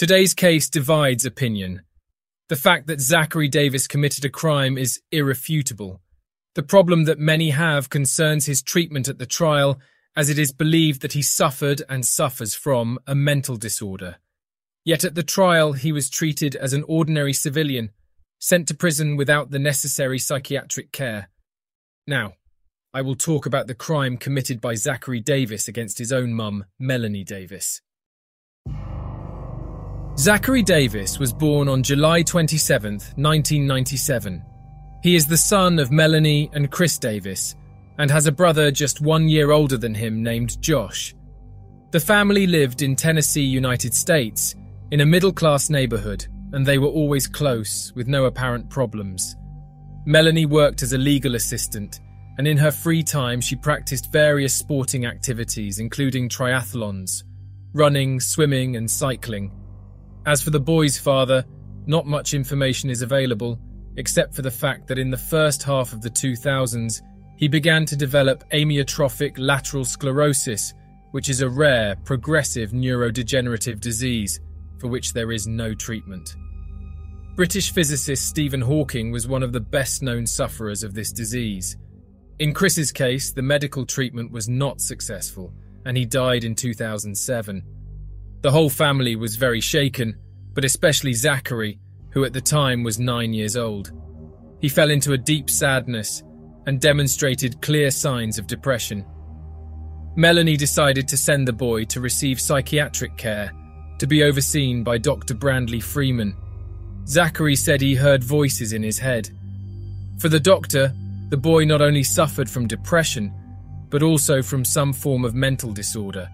Today's case divides opinion. The fact that Zachary Davis committed a crime is irrefutable. The problem that many have concerns his treatment at the trial, as it is believed that he suffered and suffers from a mental disorder. Yet at the trial, he was treated as an ordinary civilian, sent to prison without the necessary psychiatric care. Now, I will talk about the crime committed by Zachary Davis against his own mum, Melanie Davis. Zachary Davis was born on July 27, 1997. He is the son of Melanie and Chris Davis and has a brother just one year older than him named Josh. The family lived in Tennessee, United States, in a middle class neighborhood, and they were always close, with no apparent problems. Melanie worked as a legal assistant, and in her free time, she practiced various sporting activities, including triathlons, running, swimming, and cycling. As for the boy's father, not much information is available, except for the fact that in the first half of the 2000s, he began to develop amyotrophic lateral sclerosis, which is a rare, progressive neurodegenerative disease for which there is no treatment. British physicist Stephen Hawking was one of the best known sufferers of this disease. In Chris's case, the medical treatment was not successful, and he died in 2007. The whole family was very shaken, but especially Zachary, who at the time was nine years old. He fell into a deep sadness and demonstrated clear signs of depression. Melanie decided to send the boy to receive psychiatric care, to be overseen by Dr. Brandley Freeman. Zachary said he heard voices in his head. For the doctor, the boy not only suffered from depression, but also from some form of mental disorder.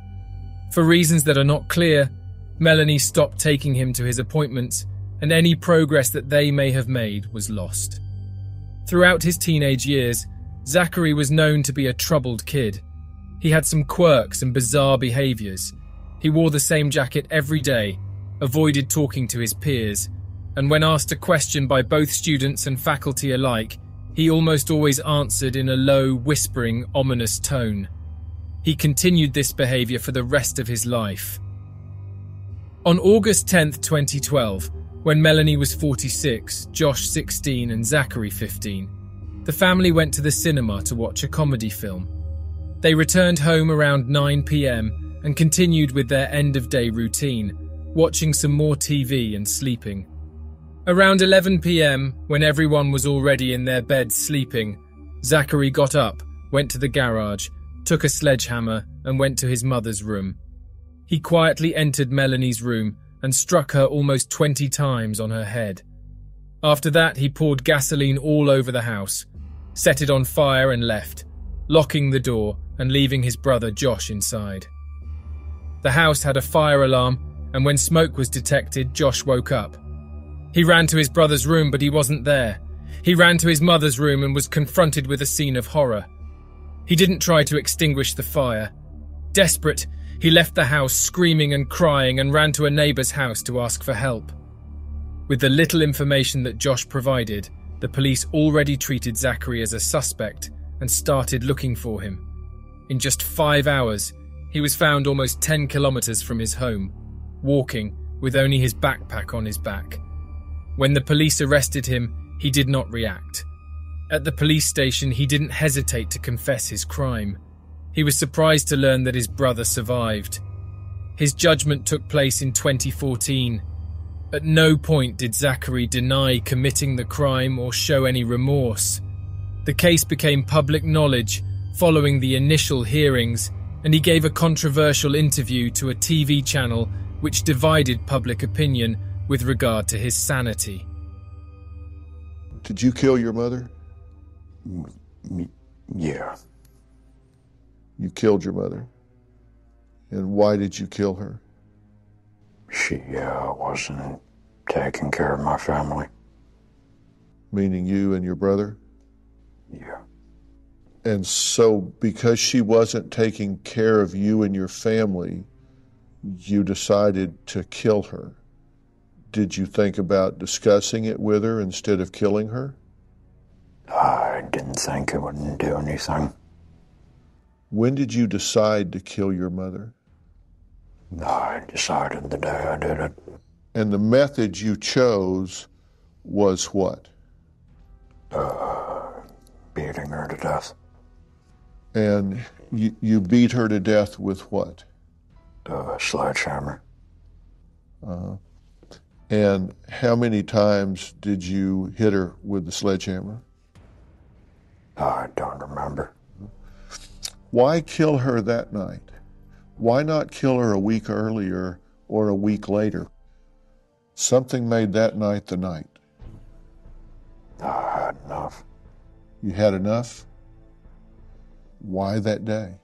For reasons that are not clear, Melanie stopped taking him to his appointments, and any progress that they may have made was lost. Throughout his teenage years, Zachary was known to be a troubled kid. He had some quirks and bizarre behaviours. He wore the same jacket every day, avoided talking to his peers, and when asked a question by both students and faculty alike, he almost always answered in a low, whispering, ominous tone. He continued this behaviour for the rest of his life. On August 10, 2012, when Melanie was 46, Josh 16, and Zachary 15, the family went to the cinema to watch a comedy film. They returned home around 9 pm and continued with their end of day routine, watching some more TV and sleeping. Around 11 pm, when everyone was already in their beds sleeping, Zachary got up, went to the garage, took a sledgehammer, and went to his mother's room. He quietly entered Melanie's room and struck her almost 20 times on her head. After that, he poured gasoline all over the house, set it on fire, and left, locking the door and leaving his brother Josh inside. The house had a fire alarm, and when smoke was detected, Josh woke up. He ran to his brother's room, but he wasn't there. He ran to his mother's room and was confronted with a scene of horror. He didn't try to extinguish the fire. Desperate, he left the house screaming and crying and ran to a neighbour's house to ask for help. With the little information that Josh provided, the police already treated Zachary as a suspect and started looking for him. In just five hours, he was found almost 10 kilometres from his home, walking with only his backpack on his back. When the police arrested him, he did not react. At the police station, he didn't hesitate to confess his crime. He was surprised to learn that his brother survived. His judgment took place in 2014. At no point did Zachary deny committing the crime or show any remorse. The case became public knowledge following the initial hearings, and he gave a controversial interview to a TV channel which divided public opinion with regard to his sanity. Did you kill your mother? Yeah. You killed your mother. And why did you kill her? She uh, wasn't taking care of my family. Meaning you and your brother? Yeah. And so, because she wasn't taking care of you and your family, you decided to kill her. Did you think about discussing it with her instead of killing her? I didn't think it wouldn't do anything. When did you decide to kill your mother? I decided the day I did it. And the method you chose was what? Uh, beating her to death. And you, you beat her to death with what? The sledgehammer. Uh, and how many times did you hit her with the sledgehammer? I don't remember. Why kill her that night? Why not kill her a week earlier or a week later? Something made that night the night. I had enough. You had enough? Why that day?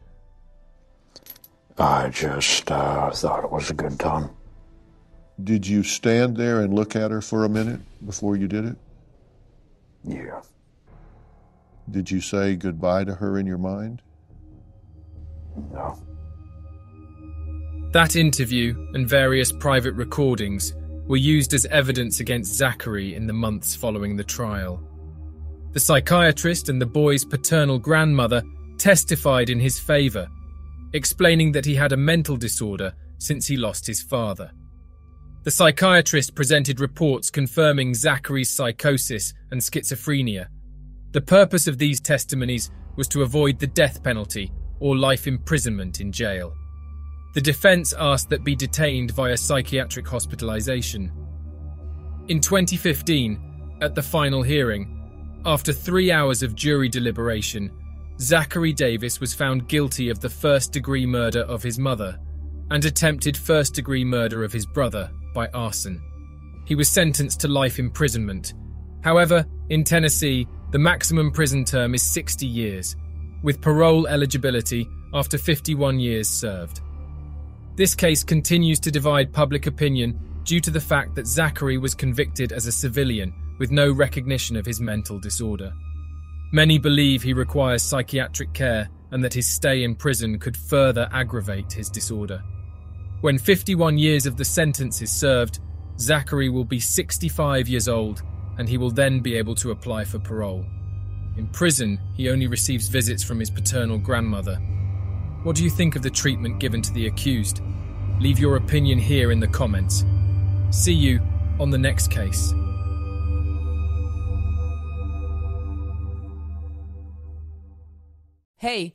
I just uh, thought it was a good time. Did you stand there and look at her for a minute before you did it? Yeah. Did you say goodbye to her in your mind? No. That interview and various private recordings were used as evidence against Zachary in the months following the trial. The psychiatrist and the boy's paternal grandmother testified in his favour, explaining that he had a mental disorder since he lost his father. The psychiatrist presented reports confirming Zachary's psychosis and schizophrenia. The purpose of these testimonies was to avoid the death penalty or life imprisonment in jail. The defence asked that be detained via psychiatric hospitalisation. In 2015, at the final hearing, after three hours of jury deliberation, Zachary Davis was found guilty of the first degree murder of his mother and attempted first degree murder of his brother by arson. He was sentenced to life imprisonment. However, in Tennessee, the maximum prison term is 60 years, with parole eligibility after 51 years served. This case continues to divide public opinion due to the fact that Zachary was convicted as a civilian with no recognition of his mental disorder. Many believe he requires psychiatric care and that his stay in prison could further aggravate his disorder. When 51 years of the sentence is served, Zachary will be 65 years old and he will then be able to apply for parole. In prison, he only receives visits from his paternal grandmother. What do you think of the treatment given to the accused? Leave your opinion here in the comments. See you on the next case. Hey,